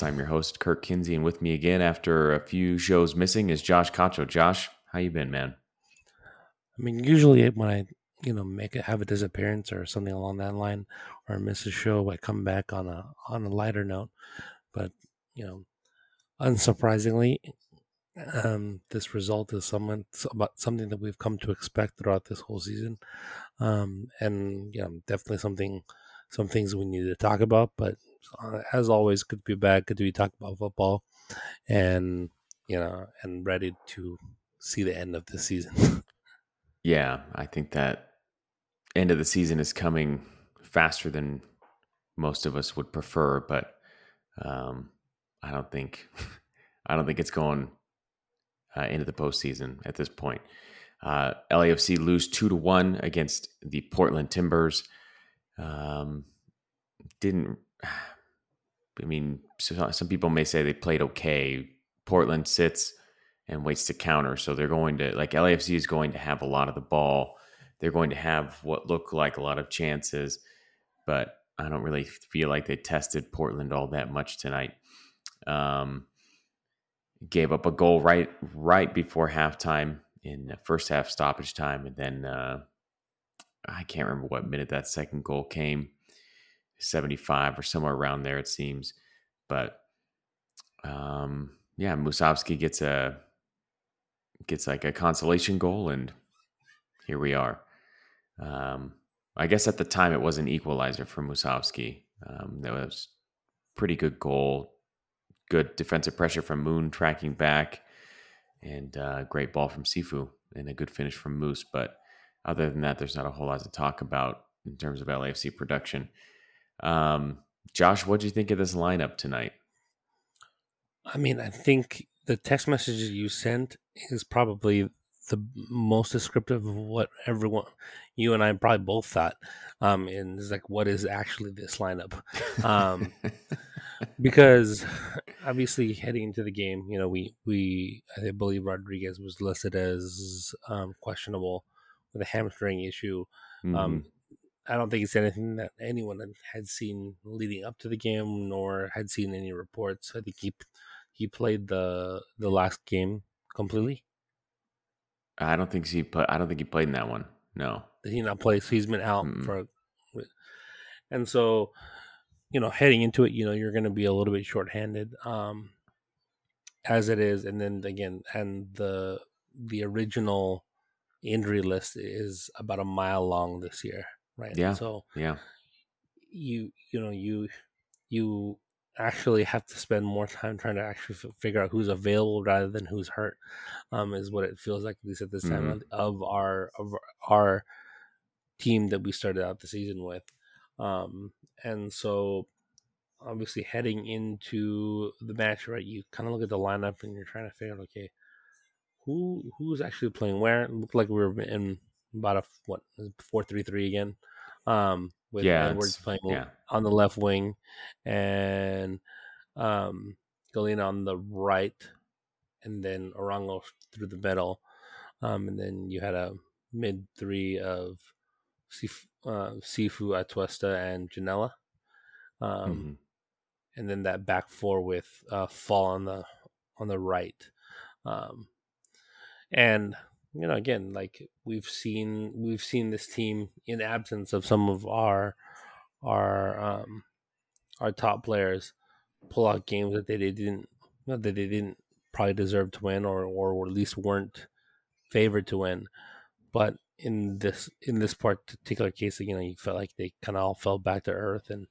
podcast. I'm your host, Kirk Kinsey, and with me again after a few shows missing is Josh Cacho. Josh, how you been, man? I mean, usually when I, you know, make it have a disappearance or something along that line, or miss a show, I come back on a on a lighter note. But you know, unsurprisingly, um, this result is someone about something that we've come to expect throughout this whole season, um, and you know, definitely something, some things we need to talk about. But uh, as always, good to be back, good to be talking about football, and you know, and ready to see the end of the season. yeah, I think that end of the season is coming faster than most of us would prefer, but um, I don't think I don't think it's going uh, into the postseason at this point. Uh, LAFC lose two to one against the Portland Timbers. Um, didn't I mean some people may say they played okay. Portland sits and waits to counter, so they're going to like LAFC is going to have a lot of the ball. They're going to have what look like a lot of chances, but I don't really feel like they tested Portland all that much tonight. Um, gave up a goal right right before halftime in the first half stoppage time, and then uh, I can't remember what minute that second goal came, seventy five or somewhere around there it seems, but um, yeah, Musovski gets a gets like a consolation goal, and here we are. Um, I guess at the time it was an equalizer for Musovski. Um, that was pretty good goal good defensive pressure from Moon tracking back, and uh, great ball from Sifu and a good finish from Moose. But other than that, there's not a whole lot to talk about in terms of LAFC production. Um, Josh, what do you think of this lineup tonight? I mean, I think the text messages you sent is probably the most descriptive of what everyone, you and I probably both thought. Um, and it's like, what is actually this lineup? Um, because obviously heading into the game, you know, we we I believe Rodriguez was listed as um, questionable with a hamstring issue. Um, mm-hmm. I don't think it's anything that anyone had seen leading up to the game, nor had seen any reports. I think he he played the the last game completely. I don't think he put. I don't think he played in that one. No, did he not play? So he's been out mm for, and so you know, heading into it, you know, you're going to be a little bit shorthanded, um, as it is, and then again, and the the original injury list is about a mile long this year, right? Yeah. So yeah, you you know you you actually have to spend more time trying to actually f- figure out who's available rather than who's hurt um, is what it feels like at least at this time mm-hmm. of, of, our of our team that we started out the season with um, and so obviously heading into the match, right, you kind of look at the lineup and you're trying to figure out, okay, who who's actually playing where? It looked like we were in about a what four three three again. Um, with yeah, Edwards playing yeah. on the left wing and um Galina on the right and then Arango through the middle. Um, and then you had a mid three of Sif- uh, Sifu, Atuesta, and Ginella. Um, mm-hmm. And then that back four with uh, Fall on the on the right. Um, and you know, again, like we've seen we've seen this team in absence of some of our our um, our top players pull out games that they, they didn't that they didn't probably deserve to win or or at least weren't favored to win. But in this in this particular case, you know, you felt like they kind of all fell back to earth, and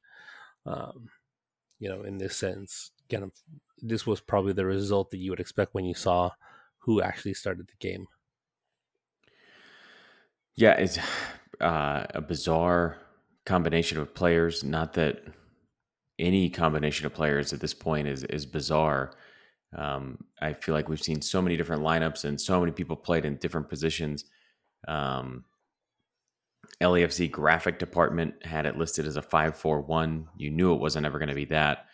um, you know, in this sense, kind of, this was probably the result that you would expect when you saw who actually started the game. Yeah, it's uh, a bizarre combination of players. Not that any combination of players at this point is is bizarre. Um, I feel like we've seen so many different lineups and so many people played in different positions um, LAFC graphic department had it listed as a 541. You knew it wasn't ever going to be that.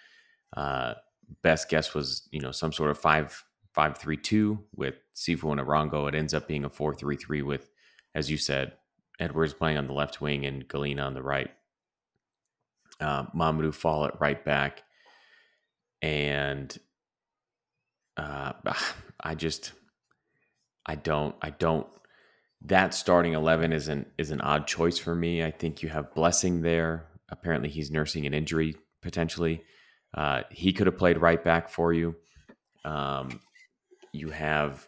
Uh, best guess was, you know, some sort of 5 532 with Sifu and Arango. It ends up being a 433 with, as you said, Edwards playing on the left wing and Galina on the right. Uh, Mamadou Fall at right back. and uh, I just I don't I don't that starting 11 is an is an odd choice for me. I think you have Blessing there. Apparently he's nursing an injury potentially. Uh, he could have played right back for you. Um, you have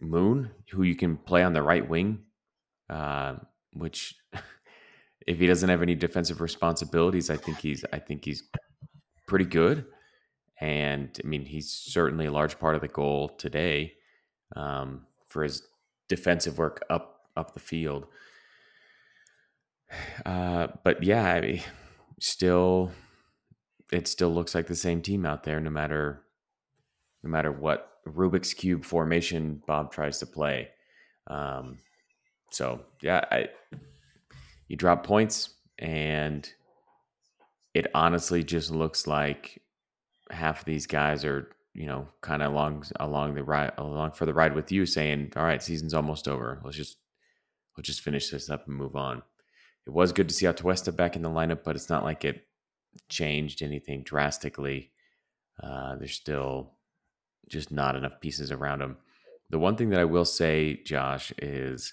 Moon, who you can play on the right wing, uh, which if he doesn't have any defensive responsibilities, I think he's I think he's pretty good. And I mean, he's certainly a large part of the goal today um, for his defensive work up up the field. Uh, but yeah, I mean, still, it still looks like the same team out there, no matter no matter what Rubik's cube formation Bob tries to play. Um, so yeah, I, you drop points, and it honestly just looks like half of these guys are you know kind of along along the ride along for the ride with you, saying, "All right, season's almost over. Let's just let's just finish this up and move on." It was good to see Atuesta back in the lineup, but it's not like it changed anything drastically. Uh, there's still just not enough pieces around him. The one thing that I will say, Josh, is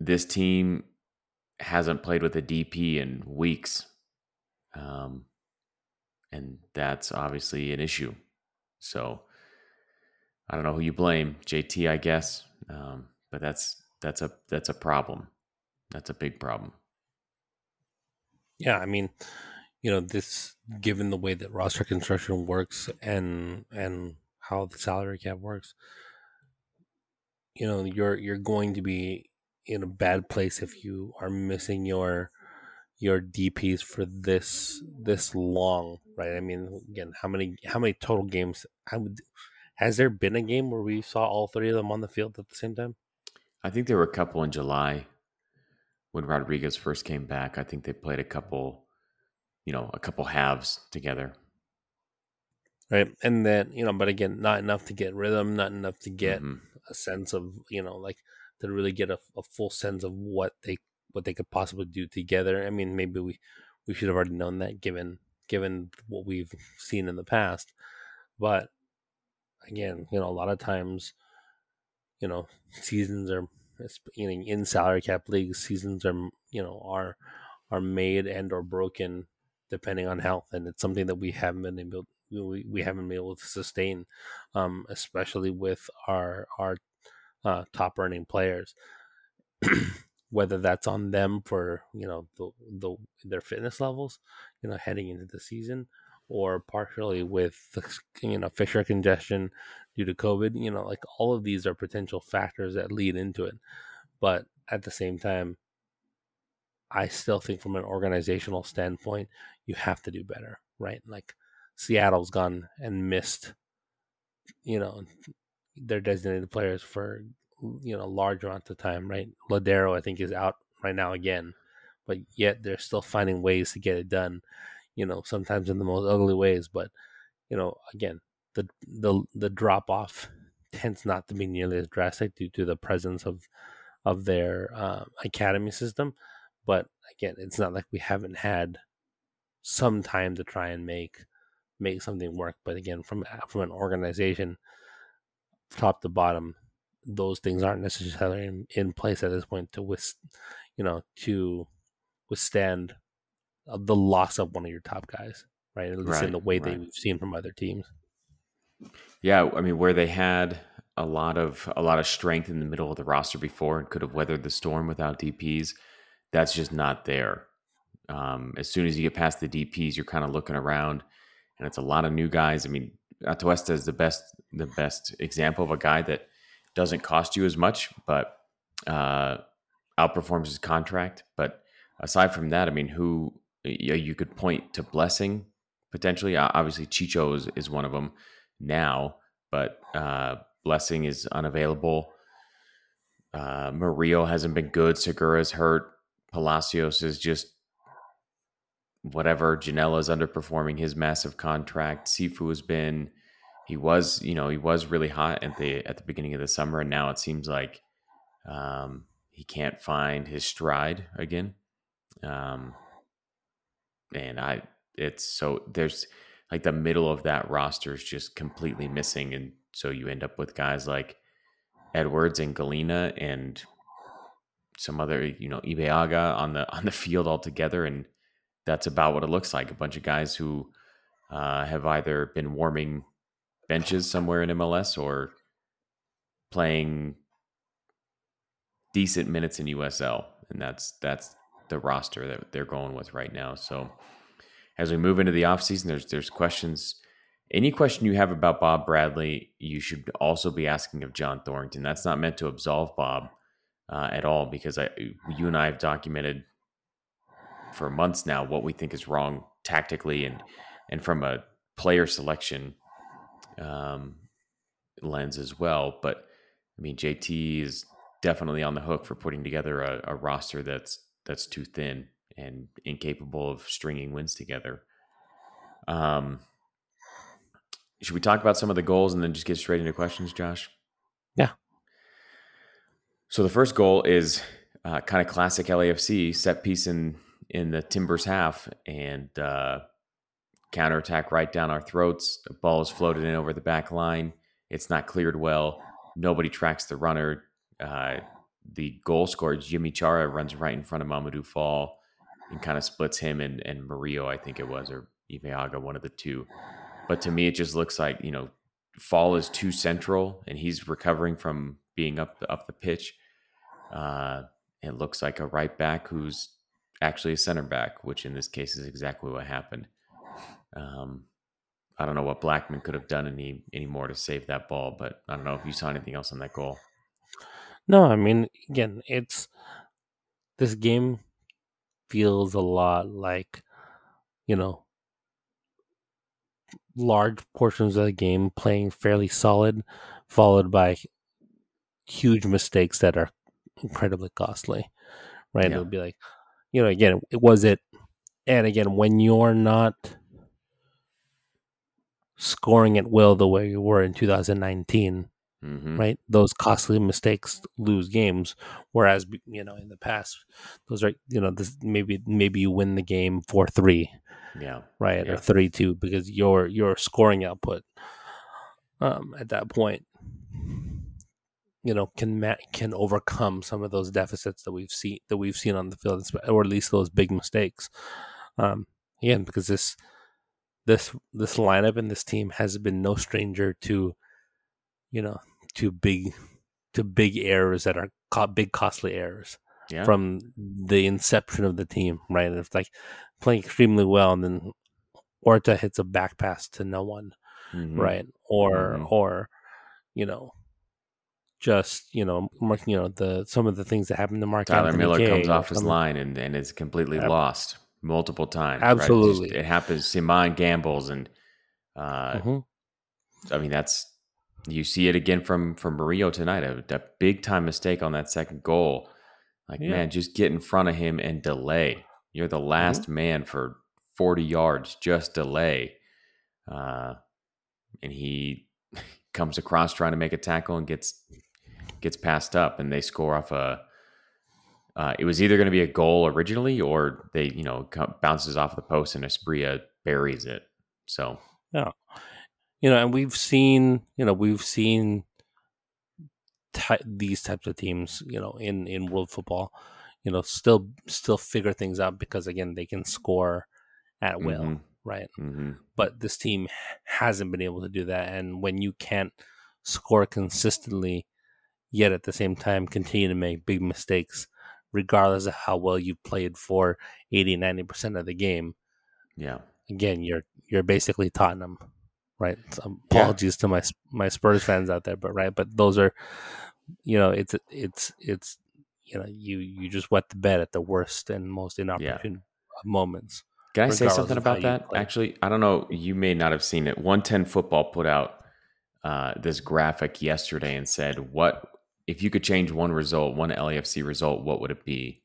this team hasn't played with a DP in weeks. Um, and that's obviously an issue. So I don't know who you blame, JT, I guess, um, but that's that's a that's a problem. That's a big problem. Yeah, I mean, you know, this given the way that roster construction works and and how the salary cap works, you know, you're you're going to be in a bad place if you are missing your your DPS for this this long, right? I mean, again, how many how many total games? Would, has there been a game where we saw all three of them on the field at the same time? I think there were a couple in July when Rodriguez first came back. I think they played a couple you know a couple halves together right and then you know but again not enough to get rhythm not enough to get mm-hmm. a sense of you know like to really get a, a, full sense of what they what they could possibly do together. I mean maybe we we should have already known that given given what we've seen in the past. But again you know a lot of times you know seasons are you know in salary cap leagues seasons are you know are are made and or broken depending on health, and it's something that we haven't been able we, we haven't been able to sustain, um, especially with our our uh, top earning players. Whether that's on them for you know the, the their fitness levels, you know, heading into the season, or partially with you know fixture congestion due to COVID, you know, like all of these are potential factors that lead into it. But at the same time, I still think from an organizational standpoint, you have to do better, right? Like Seattle's gone and missed, you know, their designated players for you know large amounts of time, right? Lodeiro, I think, is out right now again, but yet they're still finding ways to get it done. You know, sometimes in the most ugly ways, but you know, again, the the the drop off tends not to be nearly as drastic due to the presence of of their uh, academy system. But again, it's not like we haven't had some time to try and make make something work. But again, from from an organization, top to bottom, those things aren't necessarily in, in place at this point to with, you know, to withstand uh, the loss of one of your top guys, right? At least right, in the way right. that we've seen from other teams. Yeah, I mean, where they had a lot of a lot of strength in the middle of the roster before and could have weathered the storm without DPS, that's just not there. Um, as soon as you get past the DPS, you're kind of looking around, and it's a lot of new guys. I mean, Atuesta is the best the best example of a guy that doesn't cost you as much, but uh, outperforms his contract. But aside from that, I mean, who you, you could point to blessing potentially. Obviously, Chicho is, is one of them now, but uh, blessing is unavailable. Uh, Murillo hasn't been good. Segura's hurt. Palacios is just whatever Ginella's underperforming his massive contract. Sifu has been he was you know he was really hot at the at the beginning of the summer, and now it seems like um, he can't find his stride again. Um, and I it's so there's like the middle of that roster is just completely missing, and so you end up with guys like Edwards and Galina and some other, you know, Ibeagha on the on the field altogether, and that's about what it looks like. A bunch of guys who uh, have either been warming benches somewhere in MLS or playing decent minutes in USL, and that's that's the roster that they're going with right now. So as we move into the offseason, there's there's questions. Any question you have about Bob Bradley, you should also be asking of John Thorrington. That's not meant to absolve Bob uh, at all, because I, you and I have documented for months now what we think is wrong tactically and and from a player selection um, lens as well. But I mean, JT is definitely on the hook for putting together a, a roster that's that's too thin and incapable of stringing wins together. Um, should we talk about some of the goals and then just get straight into questions, Josh? Yeah. So the first goal is uh, kind of classic LAFC set piece in in the Timbers half and uh, counterattack right down our throats. The ball is floated in over the back line. It's not cleared well. Nobody tracks the runner. Uh, the goal scorer, Yimmi Chara, runs right in front of Mamadou Fall and kind of splits him and, and Murillo, I think it was, or Ibeagha, one of the two. But to me, it just looks like, you know, Fall is too central and he's recovering from being up the, up the pitch. Uh, it looks like a right back who's actually a center back, which in this case is exactly what happened. Um, I don't know what Blackman could have done any any more to save that ball, but I don't know if you saw anything else on that goal. No, I mean, again, it's this game feels a lot like, you know, large portions of the game playing fairly solid, followed by huge mistakes that are incredibly costly. Right? Yeah. It'll be like, you know, again, it was it, and again, when you're not scoring at will the way you were in 2019, Mm-hmm. right? Those costly mistakes lose games. Whereas you know in the past, those are you know this maybe maybe you win the game four three, yeah, right, yeah. or three two because your your scoring output um, at that point, you know, can ma- can overcome some of those deficits that we've seen that we've seen on the field, or at least those big mistakes. Um, again, because this this this lineup and this team has been no stranger to you know to big to big errors that are co- big costly errors yeah. from the inception of the team, right? And it's like playing extremely well, and then Orta hits a back pass to no one, mm-hmm. right? Or mm-hmm. or you know, just you know, you know the some of the things that happen to Mark. Tyler Anthony Miller Kay comes off his line and and is completely lost multiple times. Absolutely, right? it, just, it happens. Simon gambles and. Uh, mm-hmm. I mean, that's you see it again from from Murillo tonight. A, a big time mistake on that second goal. Like yeah. man, just get in front of him and delay. You're the last mm-hmm. man for 40 yards. Just delay. Uh, and he comes across trying to make a tackle and gets gets passed up, and they score off a. Uh, it was either going to be a goal originally, or they, you know, bounces off the post and Asprilla buries it. So yeah, you know, and we've seen, you know, we've seen ty- these types of teams, you know, in in world football, you know, still still figure things out because again, they can score at will, mm-hmm. right? Mm-hmm. But this team hasn't been able to do that, and when you can't score consistently, yet at the same time continue to make big mistakes, regardless of how well you've played for 80 90% of the game. Yeah. Again, you're you're basically Tottenham right? So apologies yeah. to my my Spurs fans out there, but right, but those are, you know, it's it's it's you know you you just wet the bed at the worst and most inopportune yeah. moments. Can I say something about that? Actually, I don't know. You may not have seen it. One Ten Football put out uh, this graphic yesterday and said, "What if you could change one result, one LAFC result? What would it be?"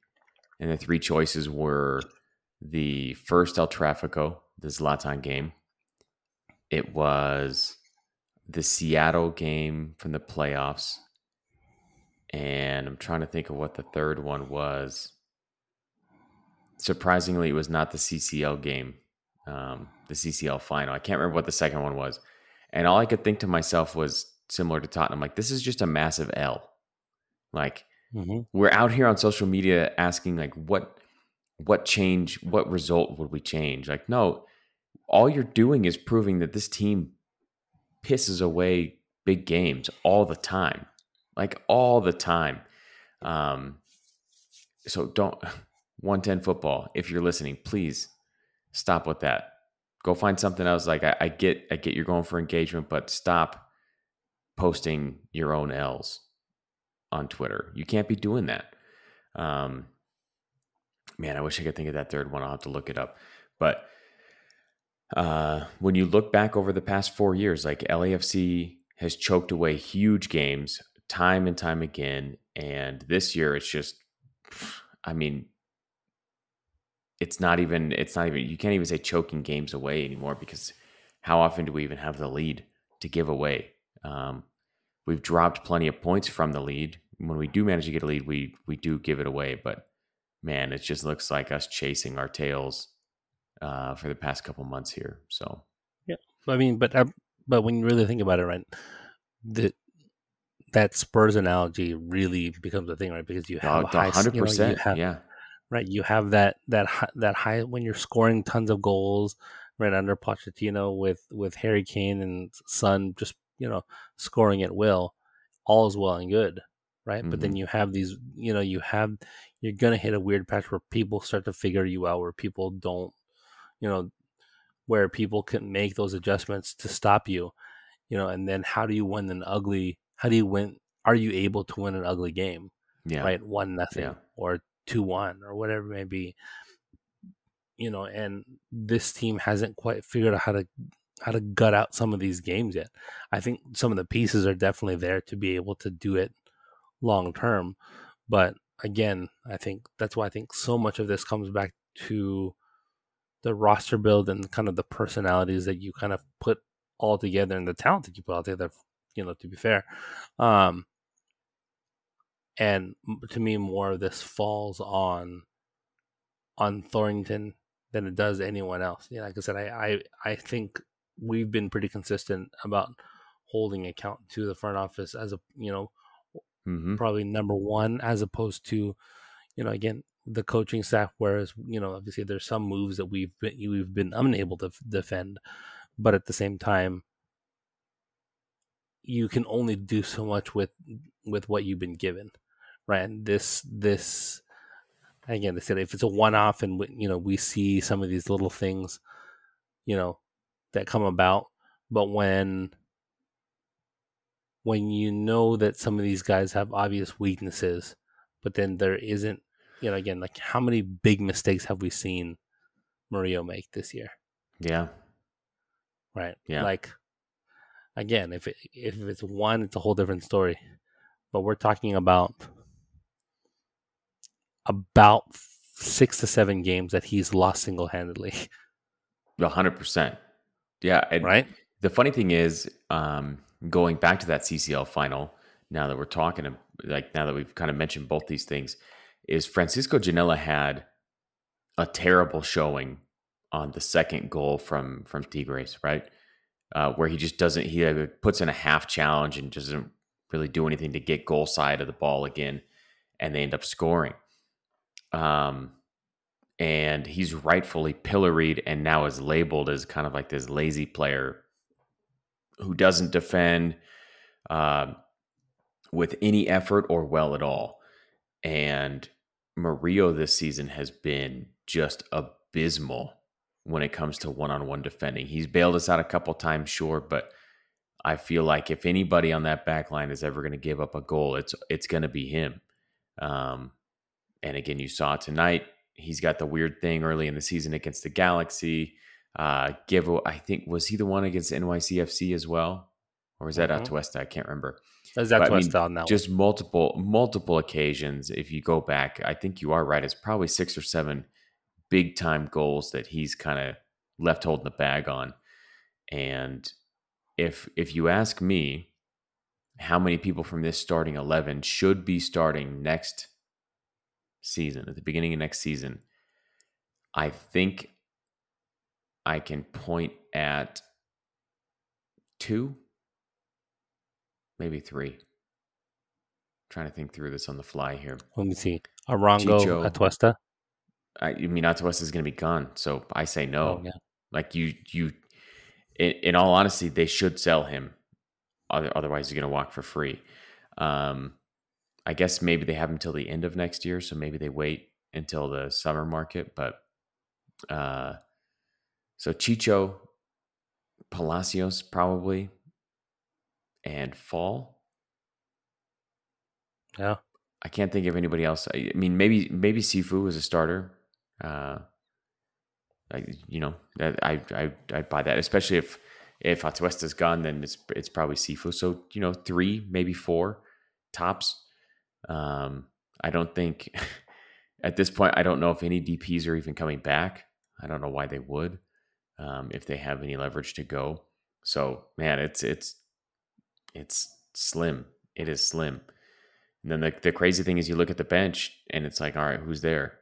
And the three choices were the first El Trafico, the Zlatan game, it was the Seattle game from the playoffs. And I'm trying to think of what the third one was. Surprisingly, it was not the CCL game um, the CCL final. I can't remember what the second one was, and all I could think to myself was similar to Tottenham. Like this is just a massive L. Like mm-hmm. we're out here on social media asking like what what change, what result would we change? Like no, all you're doing is proving that this team pisses away big games all the time, like all the time. Um, so don't 110 football. If you're listening, please stop with that. Go find something else. Like I, I get, I get you're going for engagement, but stop posting your own L's on Twitter. You can't be doing that. Um, man, I wish I could think of that third one. I'll have to look it up. But uh, when you look back over the past four years, like LAFC has choked away huge games time and time again. And this year, it's just, I mean, it's not even, it's not even, you can't even say choking games away anymore because how often do we even have the lead to give away? Um, we've dropped plenty of points from the lead. When we do manage to get a lead, we we do give it away. But man, it just looks like us chasing our tails uh, for the past couple months here. So yeah, I mean, but uh, but when you really think about it, right, the that Spurs analogy really becomes a thing, right? Because you have hundred percent, you know, yeah, right. You have that that that high when you're scoring tons of goals, right under Pochettino with with Harry Kane and Son just you know scoring at will. All is well and good, right? Mm-hmm. But then mm-hmm. you have these, you know, you have you're gonna hit a weird patch where people start to figure you out, where people don't you know, where people can make those adjustments to stop you, you know, and then how do you win an ugly, how do you win, are you able to win an ugly game? Yeah. Right. One nothing yeah. or two one or whatever it may be. You know, and this team hasn't quite figured out how to how to gut out some of these games yet. I think some of the pieces are definitely there to be able to do it long term. But again, I think that's why I think so much of this comes back to the roster build and kind of the personalities that you kind of put all together and the talent that you put all together, you know, to be fair. Um, and to me, more of this falls on on Thorrington than it does anyone else. Yeah, like I said, I, I I think we've been pretty consistent about holding account to the front office as a you know mm-hmm. probably number one as opposed to you know again the coaching staff. Whereas you know, obviously, there's some moves that we've been we've been unable to defend, but at the same time, you can only do so much with with what you've been given, right? And this this again, they said if it's a one off, and you know we see some of these little things, you know, that come about, but when when you know that some of these guys have obvious weaknesses, but then there isn't you know, again, like how many big mistakes have we seen Murillo make this year? Yeah. Right. Yeah. Like again, if it, if it's one, it's a whole different story. But we're talking about about six to seven games that he's lost single handedly. hundred percent. Yeah. right. The funny thing is, um, going back to that CCL final. Now that we're talking, like now that we've kind of mentioned both these things, is Francisco Ginella had a terrible showing on the second goal from from Tigres, right? Uh, where he just doesn't he uh, puts in a half challenge and doesn't really do anything to get goal side of the ball again, and they end up scoring. Um, and he's rightfully pilloried and now is labeled as kind of like this lazy player who doesn't defend uh, with any effort or well at all. And Murillo this season has been just abysmal when it comes to one-on-one defending. He's bailed us out a couple times, sure, but I feel like if anybody on that back line is ever going to give up a goal, it's it's going to be him. Um, and again, you saw tonight. He's got the weird thing early in the season against the Galaxy. Uh, give I think was he the one against NYCFC as well, or was that mm-hmm. Atuesta? I can't remember. That's that twist I mean, on Just multiple multiple occasions. If you go back, I think you are right. It's probably six or seven big time goals that he's kind of left holding the bag on. And if if you ask me, how many people from this starting eleven should be starting next season at the beginning of next season, I think I can point at two, maybe three. trying to think through this on the fly here. Let me see. Arango Chicho. Atuesta. I, I mean, Atuesta is going to be gone, so I say no. Oh, yeah. Like you, you. In, in all honesty, they should sell him. Otherwise, he's going to walk for free. Um, I guess maybe they have him till the end of next year, so maybe they wait until the summer market. But uh, so Chicho, Palacios probably, and Fall. Yeah. I can't think of anybody else. I, I mean, maybe maybe Sifu was a starter. Uh, I, you know, I I I'd buy that, especially if if Atuesta's gone, then it's it's probably Sifu. So you know, three maybe four tops. Um, I don't think at this point. I don't know if any DPS are even coming back. I don't know why they would, um, if they have any leverage to go. So man, it's it's it's slim. It is slim. And then the, the crazy thing is you look at the bench and it's like, all right, who's there?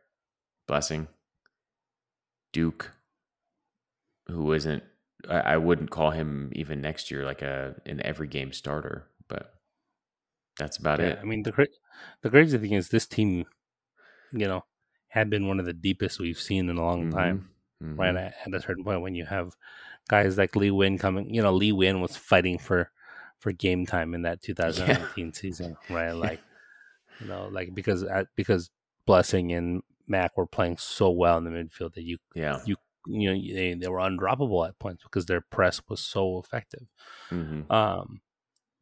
Blessing, Duke, who isn't I, I wouldn't call him even next year like a an every game starter, but that's about Yeah, it. I mean the the crazy thing is this team, you know, had been one of the deepest we've seen in a long time. Mhm, Right at, at a certain point, when you have guys like Lee Nguyen coming, you know, Lee Nguyen was fighting for for game time in that 2019 season, right? Like, you know, like because because Blessing and Mac were playing so well in the midfield that you Yeah. you you know they, they were undroppable at points because their press was so effective. hmm Um,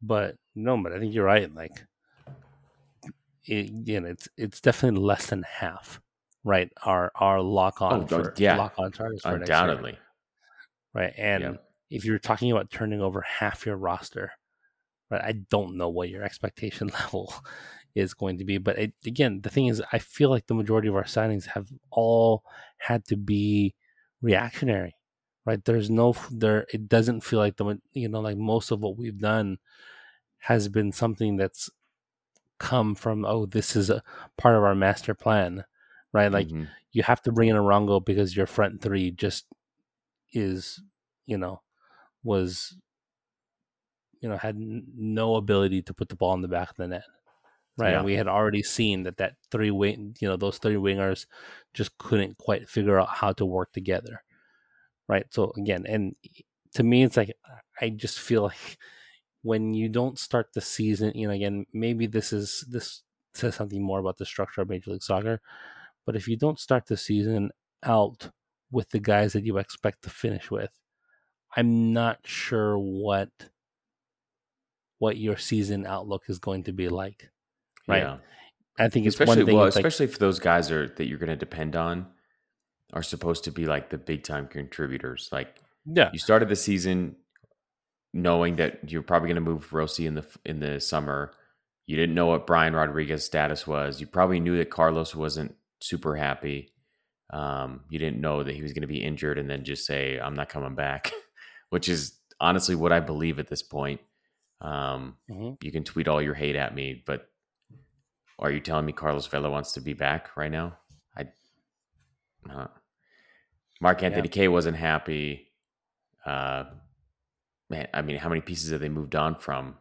but no, but I think you're right. Like, it, again, it's it's definitely less than half, right? Our our lock oh, on Oh, for yeah. lock on charges for next year, Undoubtedly. right? And if you're talking about turning over half your roster, right? I don't know what your expectation level is going to be, but it, again, the thing is, I feel like the majority of our signings have all had to be reactionary, right? There's no there. It doesn't feel like the you know like most of what we've done has been something that's come from oh this is a part of our master plan, right? Like Mhm. you have to bring in Arango because your front three just is, you know, was, you know, had n- no ability to put the ball in the back of the net, right? Yeah. And we had already seen that that three wing, you know, those three wingers just couldn't quite figure out how to work together, right? So again, and to me, it's like I just feel like when you don't start the season, you know, again, maybe this is this says something more about the structure of Major League Soccer, but if you don't start the season out with the guys that you expect to finish with, I'm not sure what what your season outlook is going to be like. Right. Yeah. I think it's especially one thing. well, it's like- especially if those guys are that you're going to depend on are supposed to be like the big time contributors. Like yeah, you started the season knowing that you're probably going to move Rossi in the in the summer. You didn't know what Brian Rodriguez's status was. You probably knew that Carlos wasn't super happy. Um, you didn't know that he was going to be injured and then just say, "I'm not coming back," which is honestly what I believe at this point. Um, Mhm. you can tweet all your hate at me, but are you telling me Carlos Vela wants to be back right now? I, uh, Mark Anthony Kaye wasn't happy. Uh, man, I mean, how many pieces have they moved on from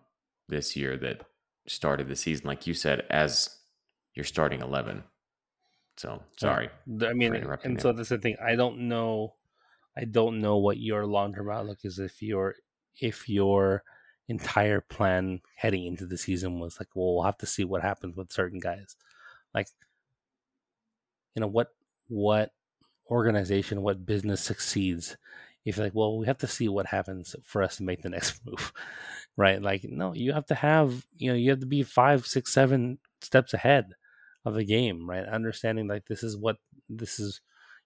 this year that started the season, like you said, as your starting eleven? So sorry. I mean, and it. so that's the thing. I don't know. I don't know what your long term outlook is. If your if your entire plan heading into the season was like, well, we'll have to see what happens with certain guys. Like, you know what what organization, what business succeeds if like, well, we have to see what happens for us to make the next move, right? Like, no, you have to have, you know, you have to be five, six, seven steps ahead of the game, right? Understanding like this is what this is,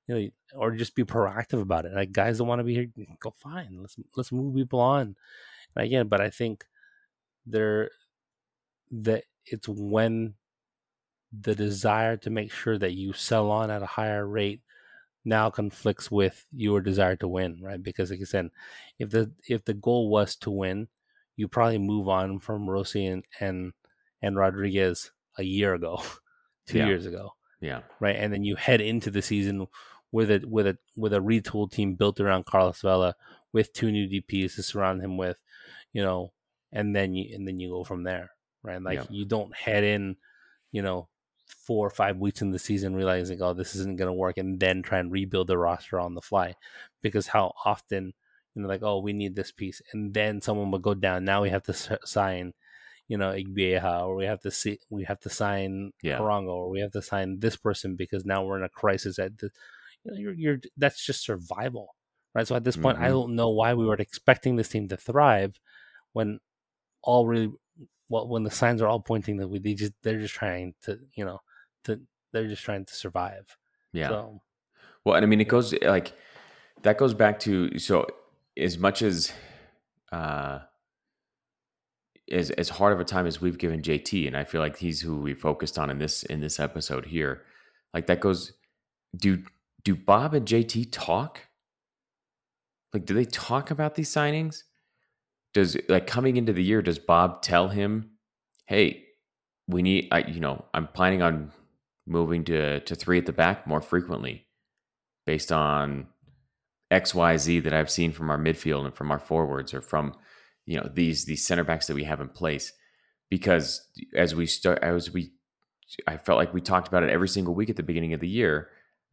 you know, or just be proactive about it. Like guys don't want to be here, mm, go fine. Let's let's move people on. And again, but I think there that it's when the desire to make sure that you sell on at a higher rate now conflicts with your desire to win, right? Because like I said, if the if the goal was to win, you probably move on from Rossi and and, and Rodriguez a year ago, two Yeah. years ago, Yeah. right? And then you head into the season with a with a with a retooled team built around Carlos Vela with two new DPs to surround him with, you know, and then you and then you go from there, right? Like yeah. you don't head in, you know, four or five weeks in the season realizing oh this isn't going to work and then try and rebuild the roster on the fly because how often you know like oh we need this piece and then someone will go down now we have to sign you know Ibeagha, or we have to see we have to sign yeah. Karango or we have to sign this person because now we're in a crisis at the you know, you're, you're that's just survival right so at this point mm-hmm. I don't know why we were expecting this team to thrive when all really well when the signs are all pointing that we they just they're just trying to you know to they're just trying to survive. Yeah. So, well, and I mean it goes like that goes back to so as much as uh as as hard of a time as we've given JT, and I feel like he's who we focused on in this in this episode here. Like that goes. Do do Bob and JT talk? Like, do they talk about these signings? does like coming into the year does bob tell him hey we need i you know i'm planning on moving to to three at the back more frequently based on xyz that i've seen from our midfield and from our forwards or from you know these these center backs that we have in place because as we start as we i felt like we talked about it every single week at the beginning of the year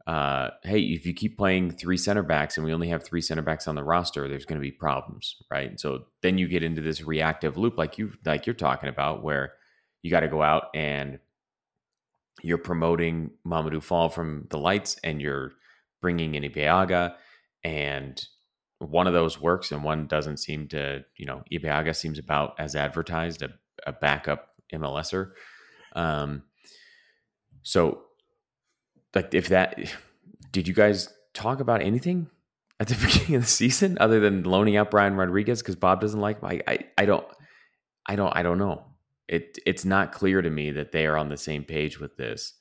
uh, hey, if you keep playing three center backs and we only have three center backs on the roster, there's going to be problems, right? so then you get into this reactive loop, like you like you're talking about, where you got to go out and you're promoting Mamadou Fall from the lights, and you're bringing in Ibeagha, and one of those works, and one doesn't seem to. You know, Ibeagha seems about as advertised, a, a backup MLSer. Um, so like if that did you guys talk about anything at the beginning of the season other than loaning out Brian Rodriguez because Bob doesn't like I, I I don't I don't I don't know. It it's not clear to me that they are on the same page with this.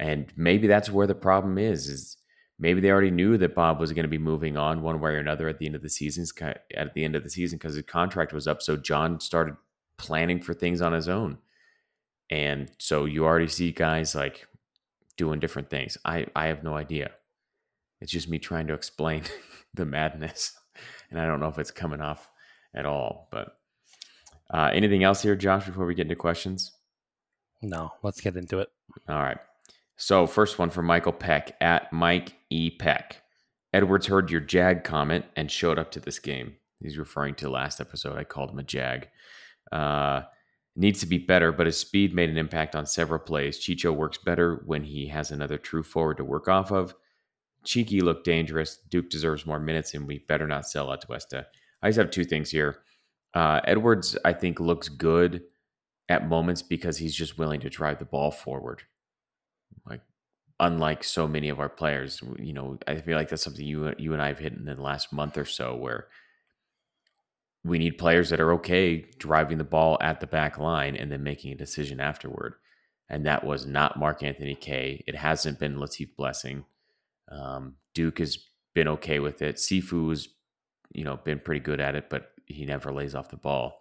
And maybe that's where the problem is is maybe they already knew that Bob was going to be moving on one way or another at the end of the season at the end of the season because his contract was up so John started planning for things on his own. And so you already see guys like doing different things. I, I have no idea. It's just me trying to explain the madness. And I don't know if it's coming off at all. But uh, anything else here, Josh, before we get into questions? No, let's get into it. All right. So, first one from Michael Peck at Mike E. Peck. Edwards heard your Jag comment and showed up to this game. He's referring to last episode. I called him a Jag. Uh, needs to be better, but his speed made an impact on several plays. Chicho works better when he has another true forward to work off of. Cheeky looked dangerous. Duke deserves more minutes, and we better not sell out to Atuesta. I just have two things here. Uh, Edwards, I think, looks good at moments because he's just willing to drive the ball forward. Like, unlike so many of our players, you know, I feel like that's something you you and I have hit in the last month or so, where we need players that are okay driving the ball at the back line and then making a decision afterward. And that was not Mark Anthony Kaye. It hasn't been Latif Blessing. Um, Duke has been okay with it. Sifu's, you know, been pretty good at it, but he never lays off the ball.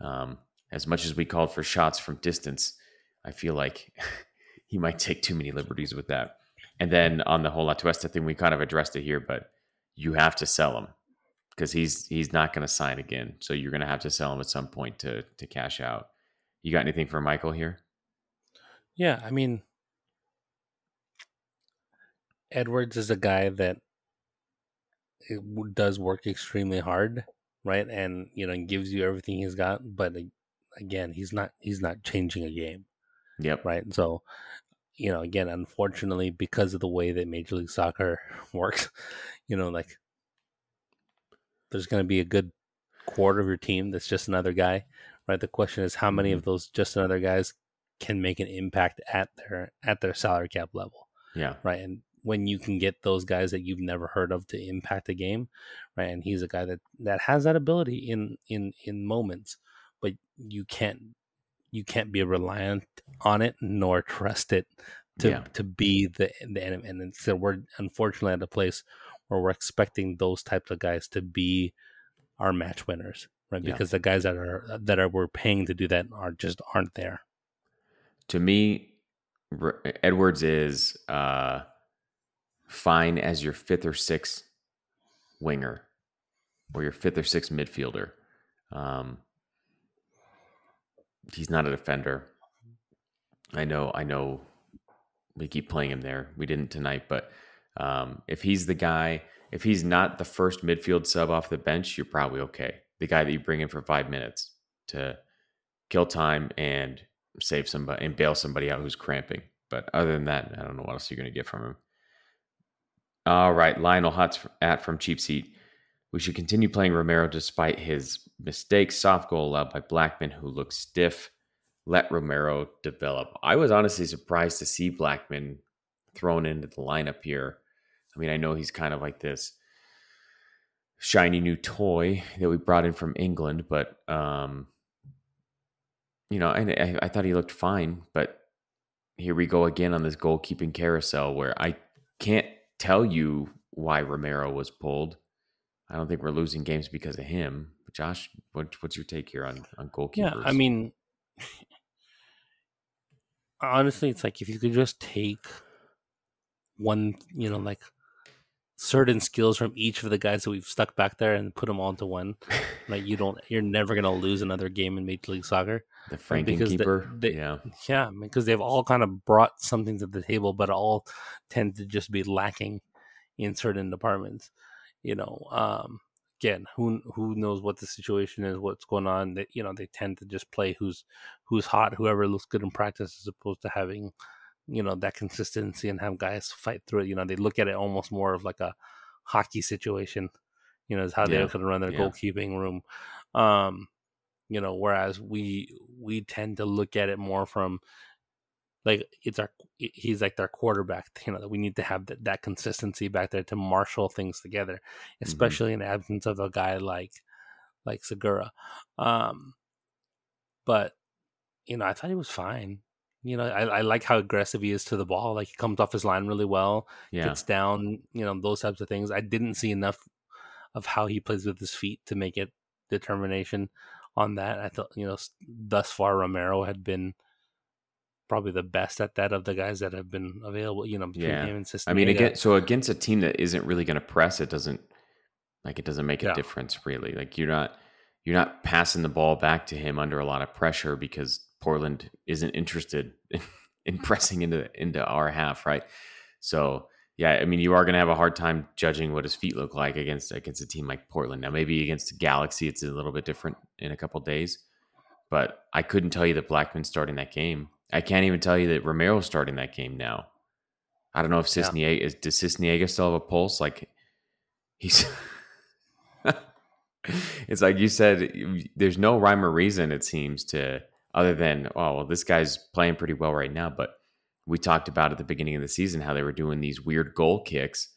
Um, as much as we called for shots from distance, I feel like he might take too many liberties with that. And then on the whole Atuesta thing, we kind of addressed it here, but you have to sell him because he's he's not going to sign again. So you're going to have to sell him at some point to to cash out. You got anything for Michael here? Yeah, I mean, Edwards is a guy that it does work extremely hard, right? And you know, gives you everything he's got. But again, he's not he's not changing a game. Yep. Right. So, you know, again, unfortunately, because of the way that Major League Soccer works, you know, like there's going to be a good quarter of your team that's just another guy, right? The question is how many of mm-hmm. those just another guys can make an impact at their at their salary cap level. Yeah. Right. And when you can get those guys that you've never heard of to impact a game, right? And he's a guy that that has that ability in in in moments, but you can't you can't be reliant on it nor trust it to yeah. to be the the enemy. And so we're unfortunately at a place where we're expecting those types of guys to be our match winners, right? Yeah. Because the guys that are that are we're paying to do that are just aren't there. To me, Edwards is uh, fine as your fifth or sixth winger or your fifth or sixth midfielder. Um, he's not a defender. I know, I know we keep playing him there. We didn't tonight, but um, if he's the guy, if he's not the first midfield sub off the bench, you're probably okay. The guy that you bring in for five minutes to kill time and save somebody and bail somebody out who's cramping. But other than that, I don't know what else you're going to get from him. All right, Lionel Hutz at from Cheap Seat. We should continue playing Romero despite his mistakes. Soft goal allowed by Blackman, who looks stiff. Let Romero develop. I was honestly surprised to see Blackman thrown into the lineup here. I mean, I know he's kind of like this shiny new toy that we brought in from England, but um, you know, and I, I thought he looked fine, but here we go again on this goalkeeping carousel where I can't tell you why Romero was pulled. I don't think we're losing games because of him. Josh, what, what's your take here on on goalkeepers? Yeah, I mean, honestly, it's like if you could just take one, you know, like certain skills from each of the guys that we've stuck back there and put them all into one, like you don't, you're never gonna lose another game in Major League Soccer. The Franken keeper, they, yeah, yeah, because they've all kind of brought something to the table, but all tend to just be lacking in certain departments. You know, um, again, who who knows what the situation is, what's going on? That you know, they tend to just play who's who's hot, whoever looks good in practice, as opposed to having you know that consistency and have guys fight through it. You know, they look at it almost more of like a hockey situation. You know, is how yeah. they can run their yeah. goalkeeping room. Um, you know whereas we we tend to look at it more from like it's our he's like their quarterback you know that we need to have that, that consistency back there to marshal things together mm-hmm. especially mm-hmm. in the absence of a guy like like Segura um but you know I thought he was fine you know I, I like how aggressive he is to the ball like he comes off his line really well yeah. gets down you know those types of things I didn't see enough of how he plays with his feet to make it determination on that. I thought, you know, thus far Romero had been probably the best at that of the guys that have been available. You know, yeah. him and I mean, again, so against a team that isn't really going to press, it doesn't like it doesn't make a yeah. difference really. Like you're not you're not passing the ball back to him under a lot of pressure because Portland isn't interested in, in pressing into into our half, right? So yeah, I mean, you are going to have a hard time judging what his feet look like against against a team like Portland. Now, maybe against Galaxy, it's a little bit different in a couple days, but I couldn't tell you that Blackman's starting that game. I can't even tell you that Romero's starting that game now. I don't know if Sisniega yeah. is. Does Sisniega still have a pulse? Like he's. it's like you said. There's no rhyme or reason. It seems to other than oh well, this guy's playing pretty well right now, but we talked about at the beginning of the season how they were doing these weird goal kicks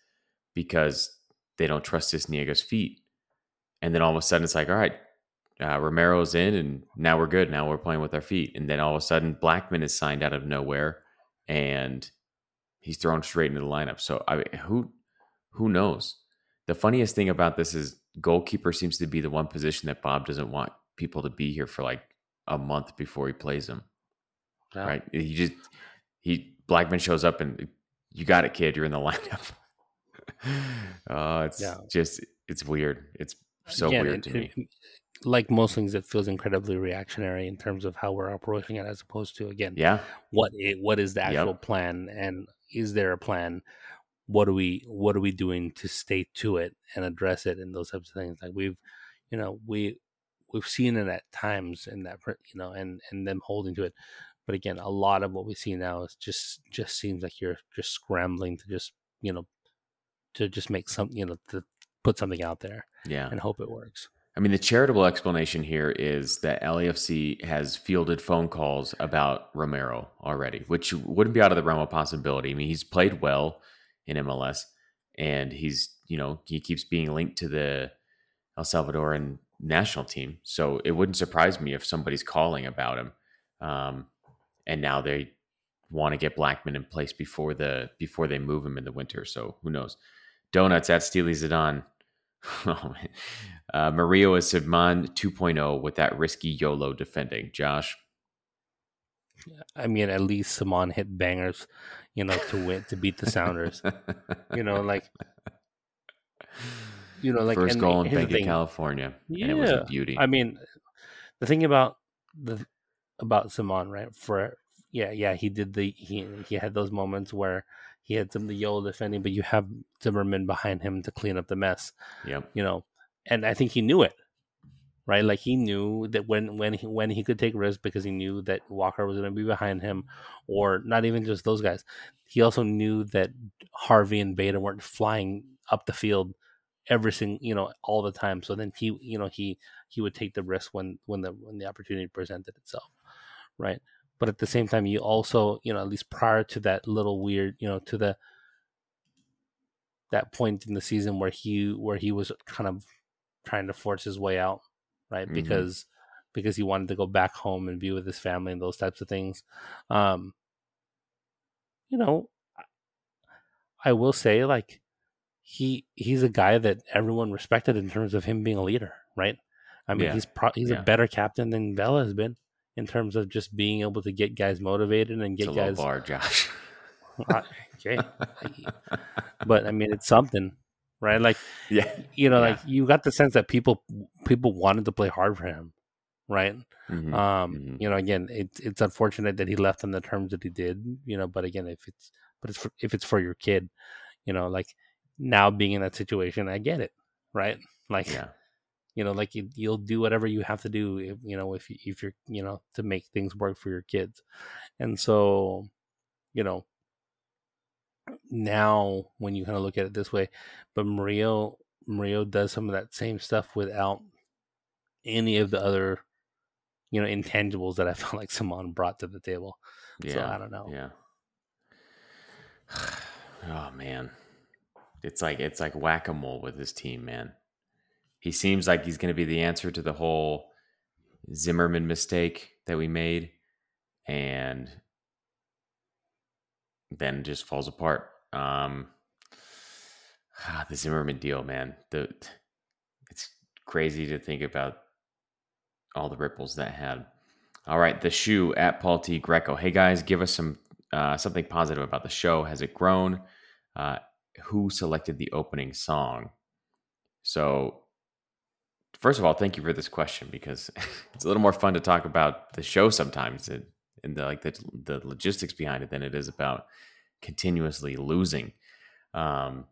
because they don't trust Sisniega's feet. And then all of a sudden it's like, all right, uh, Romero's in and now we're good. Now we're playing with our feet. And then all of a sudden Blackman is signed out of nowhere and he's thrown straight into the lineup. So I mean, who who knows? The funniest thing about this is goalkeeper seems to be the one position that Bob doesn't want people to be here for like a month before he plays them. Yeah. Right? He just he Blackman shows up and you got it, kid. You're in the lineup. uh, it's yeah. just it's weird. It's so Again, weird to it, me. Like most things, it feels incredibly reactionary in terms of how we're approaching it, as opposed to again, yeah, what it, what is the actual yep. plan, and is there a plan? What are we what are we doing to stay to it and address it, and those types of things? Like we've, you know, we we've seen it at times in that you know, and and them holding to it. But again, a lot of what we see now is just just seems like you're just scrambling to just you know to just make some you know to put something out there, yeah, and hope it works. I mean, the charitable explanation here is that LAFC has fielded phone calls about Romero already, which wouldn't be out of the realm of possibility. I mean, he's played well in MLS, and he's you know he keeps being linked to the El Salvadoran national team, so it wouldn't surprise me if somebody's calling about him. Um, and now they want to get Blackman in place before the before they move him in the winter. So who knows? Donuts at Steely Zidane. oh, uh, Mario is Ciman 2.0 with that risky YOLO defending. Josh. I mean, at least Ciman hit bangers, you know, to win to beat the Sounders. you know, like you know, like first goal in Bank California, yeah, and it was a beauty. I mean, the thing about the about Ciman, right? For yeah, yeah, he did the he he had those moments where he had some of the yellow defending, but you have Zimmerman behind him to clean up the mess. Yeah, You know, and I think he knew it, right? Like he knew that when when he when he could take risks because he knew that Walker was going to be behind him, or not even just those guys. He also knew that Harvey and Beta weren't flying up the field every single you know all the time. So then he you know he he would take the risk when when the when the opportunity presented itself, right? But at the same time you also you know at least prior to that little weird you know to the that point in the season where he where he was kind of trying to force his way out right mm-hmm. because because he wanted to go back home and be with his family and those types of things um you know i will say like he he's a guy that everyone respected in terms of him being a leader right i mean yeah. he's pro- he's yeah. a better captain than Vela has been in terms of just being able to get guys motivated and get guys. bar, Josh. okay, but I mean, it's something, right? Like, yeah, you know, yeah. like you got the sense that people people wanted to play hard for him, right? Mm-hmm. Um, mm-hmm. you know, again, it's it's unfortunate that he left on the terms that he did, you know. But again, if it's but it's for, if it's for your kid, you know, like now being in that situation, I get it, right? Like, yeah you know like you, will do whatever you have to do if, you know if if you're you know to make things work for your kids and so you know now when you kind of look at it this way but Mario Mario does some of that same stuff without any of the other you know intangibles that I felt like Ciman brought to the table. Yeah, so I don't know. Yeah. oh man, it's like it's like whack a mole with this team, man. He seems like he's going to be the answer to the whole Zimmerman mistake that we made, and then just falls apart. Um, ah, the Zimmerman deal, man. The it's crazy to think about all the ripples that had. All right, the shoe at Paul T Greco. Hey guys, give us some uh, something positive about the show. Has it grown? Uh, who selected the opening song? So first of all, thank you for this question because it's a little more fun to talk about the show sometimes and, and the, like the, the logistics behind it than it is about continuously losing. Um,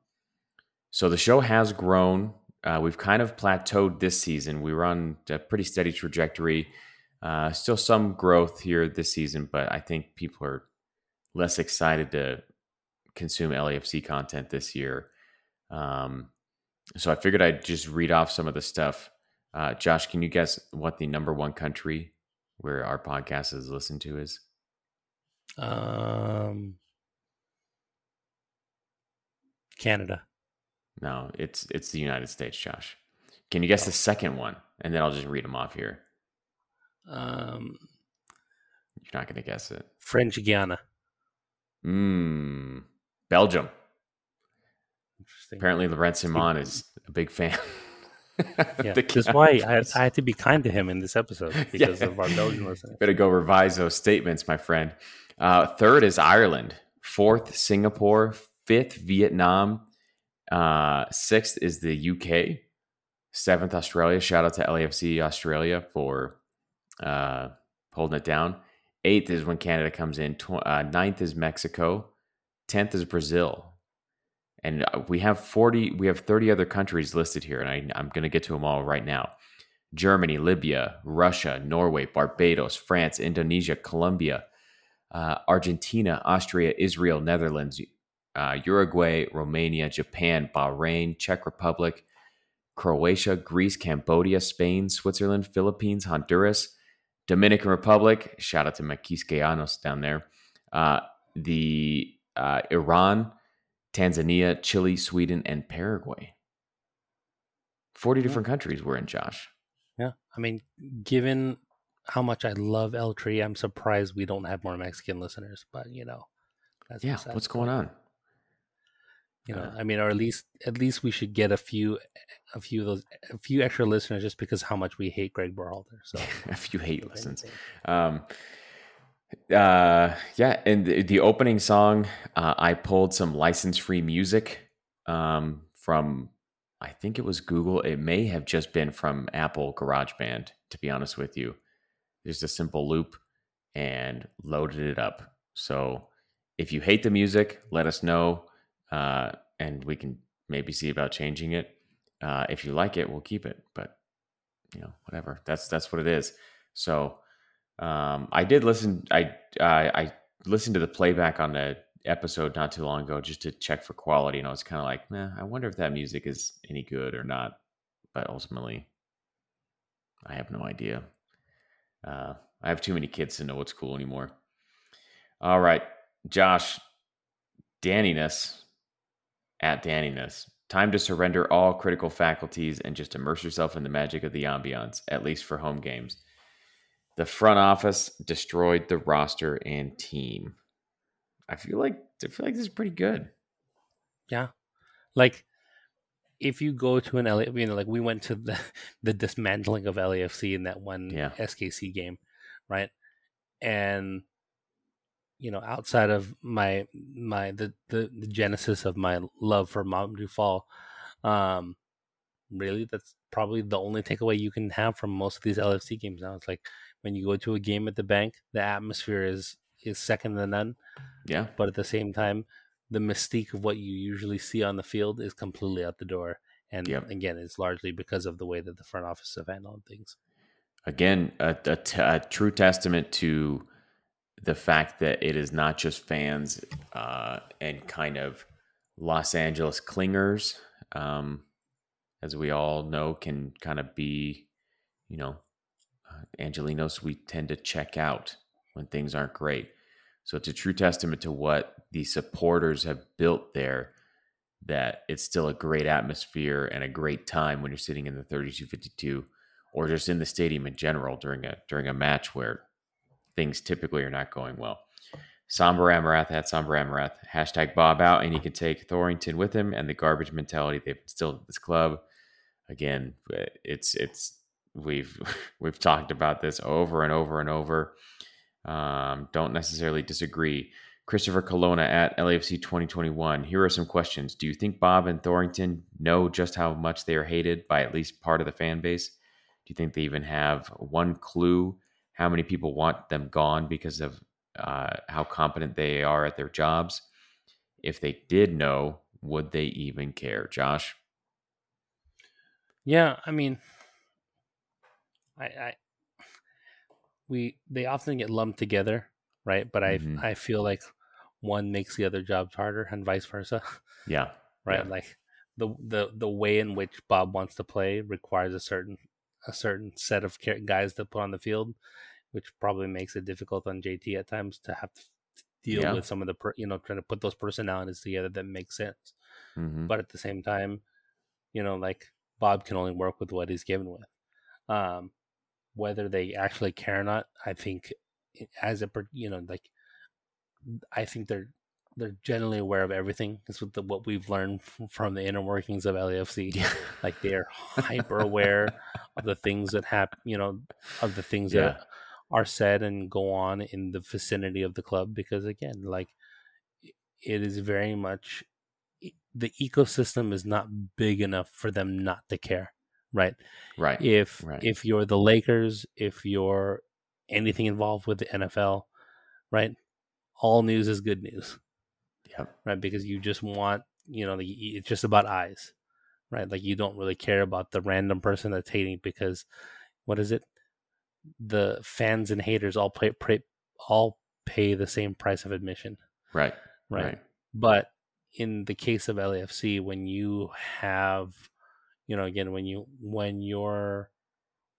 so the show has grown. Uh, we've kind of plateaued this season. We were on a pretty steady trajectory. Uh, still some growth here this season, but I think people are less excited to consume LAFC content this year. Um, so I figured I'd just read off some of the stuff. Uh, Josh, can you guess what the number one country where our podcast is listened to is? Um, Canada. No, it's it's the United States, Josh. Can you guess oh. the second one? And then I'll just read them off here. Um, you're not going to guess it. French Guiana. Hmm. Belgium. Apparently, Laurent Ciman is a big fan. yeah, that's why I, I, had to be kind to him in this episode because yeah. of our Belgian listeners. Better go revise those statements, my friend. Uh, third is Ireland. Fourth, Singapore. Fifth, Vietnam. Uh, sixth is the UK. Seventh, Australia. Shout out to LAFC Australia for uh, holding it down. Eighth is when Canada comes in. Tw- uh, ninth is Mexico. Tenth is Brazil and uh, we have 40 we have 30 other countries listed here and I, i'm going to get to them all right now. Germany libya russia norway barbados france indonesia colombia uh, argentina austria israel netherlands uh, uruguay romania japan bahrain czech republic croatia greece cambodia spain switzerland philippines honduras dominican republic shout out to Maquisqueyanos down there uh, the uh, iran Tanzania, Chile, Sweden, and Paraguay. 40 different countries we're in, Josh. Yeah. I mean, given how much I love El Tri, I'm surprised we don't have more Mexican listeners, but you know, yeah, what's going on? You know, uh, I mean, or at least at least we should get a few a few of those a few extra listeners just because how much we hate Greg Berhalter. So a few hate listens. Um Uh, yeah, and the, the opening song, uh, I pulled some license-free music um, from, I think it was Google. It may have just been from Apple GarageBand, to be honest with you. Just a simple loop and loaded it up. So if you hate the music, let us know, uh, and we can maybe see about changing it. Uh, if you like it, we'll keep it. But you know, whatever. That's that's what it is. So um, I did listen. I I listened to the playback on the episode not too long ago just to check for quality, and I was kind of like, man, I wonder if that music is any good or not. But ultimately, I have no idea. Uh, I have too many kids to know what's cool anymore. All right, Josh, Daniness at Daniness. Time to surrender all critical faculties and just immerse yourself in the magic of the ambiance, at least for home games. The front office destroyed the roster and team. I feel like I feel like this is pretty good. Yeah, like if you go to an LA, you know, like we went to the the dismantling of LAFC in that one yeah. SKC game, right? And you know, outside of my my the the, the genesis of my love for Mamadou Fall, um, really that's probably the only takeaway you can have from most of these LFC games now. It's like when you go to a game at the bank, the atmosphere is is second to none. Yeah. But at the same time, the mystique of what you usually see on the field is completely out the door. And yep. again, it's largely because of the way that the front office have handled things. Again, a, a, t- a true testament to the fact that it is not just fans uh, and kind of Los Angeles clingers, um, as we all know, can kind of be, you know, Uh, Angelinos, we tend to check out when things aren't great. So it's a true testament to what the supporters have built there that it's still a great atmosphere and a great time when you're sitting in the 3252 or just in the stadium in general during a during a match where things typically are not going well. Somber Amarath at Somber Amarath. Hashtag Bob out, and he can take Thorrington with him and the garbage mentality they've instilled in this club. Again, it's it's We've we've talked about this over and over and over. Um, don't necessarily disagree. Christopher Colonna at LAFC 2021. Here are some questions. Do you think Bob and Thorrington know just how much they are hated by at least part of the fan base? Do you think they even have one clue how many people want them gone because of uh, how competent they are at their jobs? If they did know, would they even care? Josh? Yeah, I mean, I, I we they often get lumped together, right? But I mm-hmm. I feel like one makes the other jobs harder and vice versa. Yeah. right. Yeah. Like the the the way in which Bob wants to play requires a certain a certain set of guys to put on the field, which probably makes it difficult on JT at times to have to deal yeah. with some of the per, you know trying to put those personalities together that make sense. Mm-hmm. But at the same time, you know, like Bob can only work with what he's given with. Um, whether they actually care or not, I think eh, as a you know like I think they're they're generally aware of everything. Is what the, what we've learned from the inner workings of LAFC. Yeah. Like they are hyper aware of the things that happen. You know, of the things yeah. that are said and go on in the vicinity of the club. Because again, like it is very much the ecosystem is not big enough for them not to care right? Right. If right. if you're the Lakers, if you're anything involved with the NFL, right? All news is good news. Yep. Right, because you just want, you know, it's just about eyes, right? Like you don't really care about the random person that's hating because what is it? The fans and haters all pay, pay all pay the same price of admission. Right. Right. right. But in the case of LAFC, when you have you know again when you when your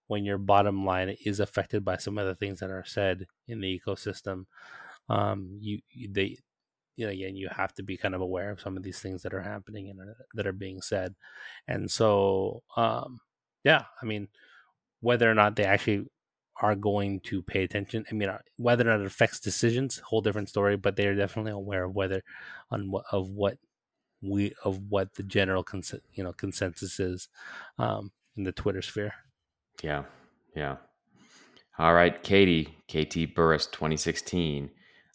when your bottom line is affected by some of the things that are said in the ecosystem um you, they you know again you have to be kind of aware of some of these things that are happening and that are being said. And so um yeah i mean whether or not they actually are going to pay attention i mean uh, whether or not it affects decisions whole different story but they are definitely aware of whether on what of what we of what the general cons- you know consensus is um, in the Twitter sphere. Yeah, yeah. All right, Katie, KT Burris 2016.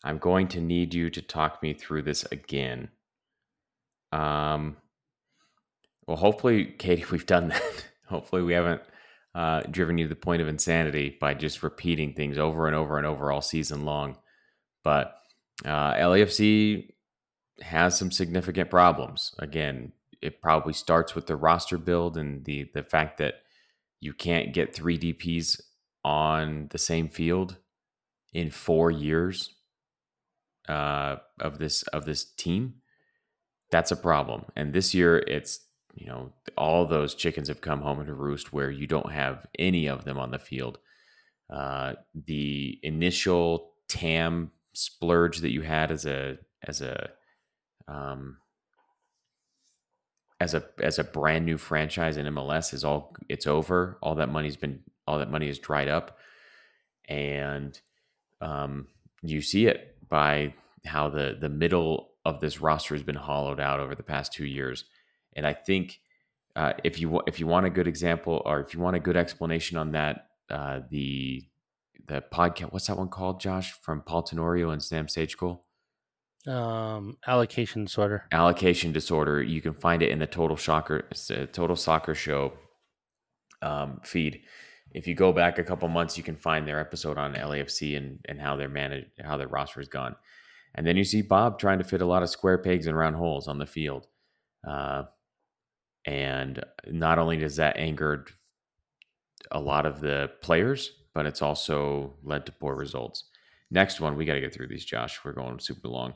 I'm going to need you to talk me through this again. Um, well, hopefully, Katie, we've done that. hopefully, we haven't uh, driven you to the point of insanity by just repeating things over and over and over all season long. But uh, LAFC has some significant problems. Again, it probably starts with the roster build and the the fact that you can't get three DPs on the same field in four years uh, of this of this team. That's a problem. And this year, it's you know all those chickens have come home to roost where you don't have any of them on the field. Uh, the initial TAM splurge that you had as a as a um, as a as a brand new franchise in MLS is all it's over. All that money's been all that money is dried up, and um, you see it by how the the middle of this roster has been hollowed out over the past two years. And I think uh, if you if you want a good example or if you want a good explanation on that, uh, the the podcast what's that one called, Josh, from Paul Tenorio and Sam Stejskal? Um, allocation disorder. Allocation disorder. You can find it in the Total Shocker, Total Soccer Show um, feed. If you go back a couple months, you can find their episode on LAFC and and how their managed how their roster has gone. And then you see Bob trying to fit a lot of square pegs in round holes on the field. Uh, and not only does that angered a lot of the players, but it's also led to poor results. Next one, we got to get through these, Josh. We're going super long.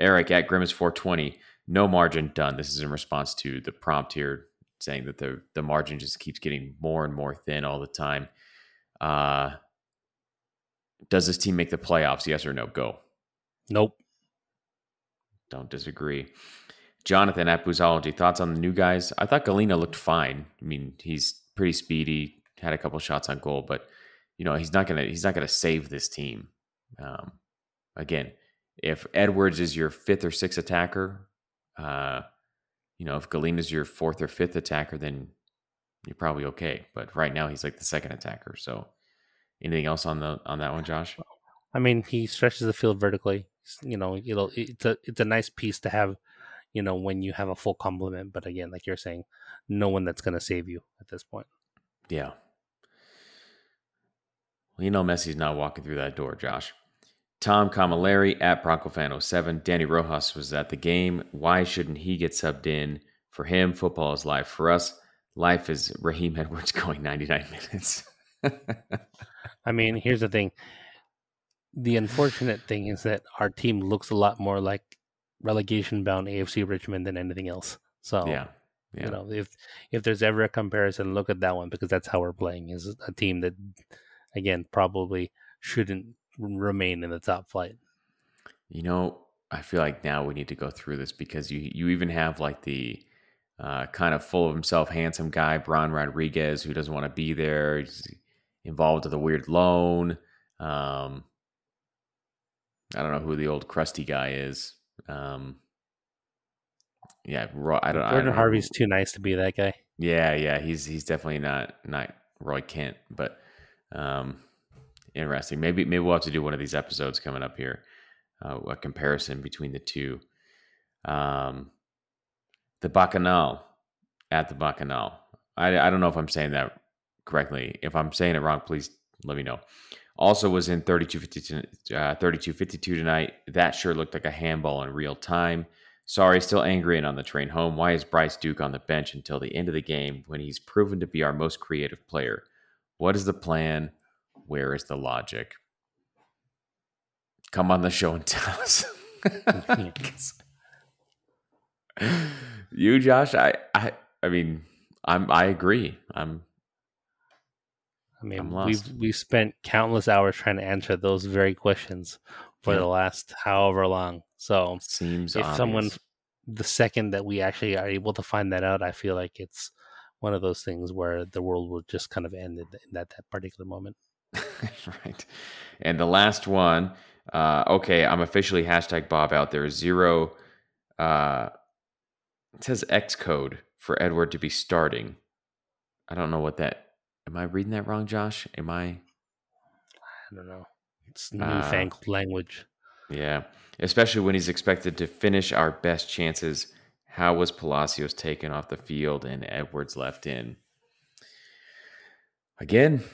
Eric at Grimace 420, no margin done. This is in response to the prompt here saying that the the margin just keeps getting more and more thin all the time. Uh, does this team make the playoffs? Yes or no? Go. Nope. Don't disagree. Jonathan at Boozology, thoughts on the new guys? I thought Galena looked fine. I mean, he's pretty speedy, had a couple shots on goal, but you know he's not gonna he's not gonna save this team. Um, again, if Edwards is your fifth or sixth attacker, uh, you know, if Galena is your fourth or fifth attacker, then you're probably okay. But right now, he's like the second attacker. So, anything else on the on that one, Josh? I mean, he stretches the field vertically. You know, it'll it's a it's a nice piece to have. You know, when you have a full complement, but again, like you're saying, no one that's going to save you at this point. Yeah. Well, you know, Messi's not walking through that door, Josh. Tom Camilleri at BroncoFan07. Danny Rojas was at the game. Why shouldn't he get subbed in? For him, football is life. For us, life is Raheem Edwards going 99 minutes. I mean, here's the thing. The unfortunate thing is that our team looks a lot more like relegation bound AFC Richmond than anything else. So, yeah. Yeah. You know, if if there's ever a comparison, look at that one because that's how we're playing. Is a team that, again, probably shouldn't remain in the top flight. You know, I feel like now we need to go through this because you you even have like the uh, kind of full of himself, handsome guy, Brian Rodriguez, who doesn't want to be there. He's involved with a weird loan. Um, I don't know who the old crusty guy is. Um, yeah, I don't. Jordan I don't Harvey's too nice to be that guy. Yeah, yeah, he's he's definitely not not Roy Kent, but um, interesting. Maybe maybe we'll have to do one of these episodes coming up here, uh, a comparison between the two. Um, the Bacchanal at the Bacchanal. I I don't know if I'm saying that correctly. If I'm saying it wrong, please let me know. Also was in 3252 uh, 3252 tonight. That sure looked like a handball in real time. Sorry, still angry and on the train home. Why is Bryce Duke on the bench until the end of the game when he's proven to be our most creative player? What is the plan? Where is the logic? Come on the show and tell us. you, Josh, I, I, I mean, I'm, I agree. I'm, I mean, we've we've spent countless hours trying to answer those very questions for yeah. the last however long. So seems if obvious. someone the second that we actually are able to find that out, I feel like it's one of those things where the world will just kind of end in that, that particular moment. right. And the last one, uh, okay, I'm officially hashtag Bob out there. Zero, uh, it says X code for Edward to be starting. I don't know what that. Am I reading that wrong, Josh? Am I? I don't know. It's newfangled uh, language. Yeah, especially when he's expected to finish our best chances. How was Palacios taken off the field and Edwards left in? Again,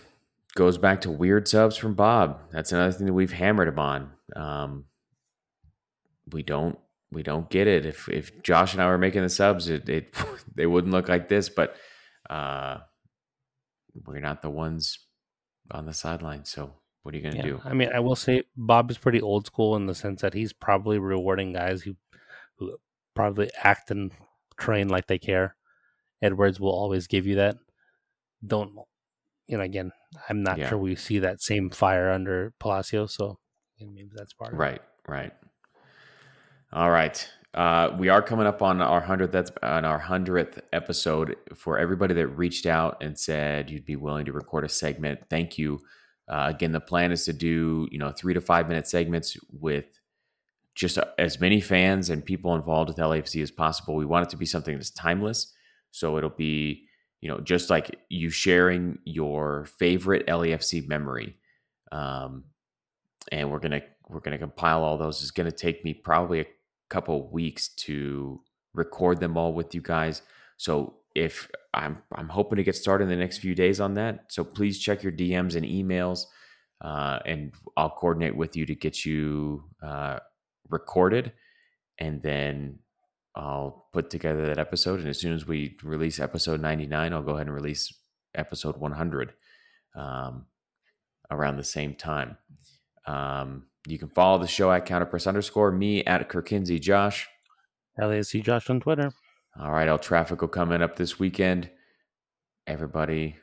goes back to weird subs from Bob. That's another thing that we've hammered him on. Um, we don't we don't get it. If if Josh and I were making the subs, it, it they wouldn't look like this. But uh, we're not the ones on the sideline. So what are you going to yeah, do? I mean, I will say Bob is pretty old school in the sense that he's probably rewarding guys who who probably act and train like they care. Edwards will always give you that. Don't you know? Again, I'm not yeah. sure we see that same fire under Palacio, so maybe that's part of right, it. Right, right. All right. Uh, we are coming up on our hundredth on our hundredth episode. For everybody that reached out and said you'd be willing to record a segment, thank you. Uh, again, the plan is to do you know three to five minute segments with just as many fans and people involved with LAFC as possible. We want it to be something that's timeless, so it'll be you know just like you sharing your favorite LAFC memory. Um, and we're gonna we're gonna compile all those. It's gonna take me probably a couple weeks to record them all with you guys. So if I'm I'm hoping to get started in the next few days on that. So please check your DMs and emails, uh, and I'll coordinate with you to get you uh, recorded, and then I'll put together that episode. And as soon as we release episode 99, I'll go ahead and release episode 100 um, around the same time. Um, you can follow the show at counterpress underscore me at Kirkinsey Josh. LASC Josh on Twitter. All right, El Tráfico coming up this weekend. Everybody,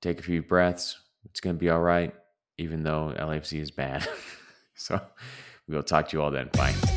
take a few breaths. It's going to be all right, even though LAFC is bad. so we'll talk to you all then. Bye.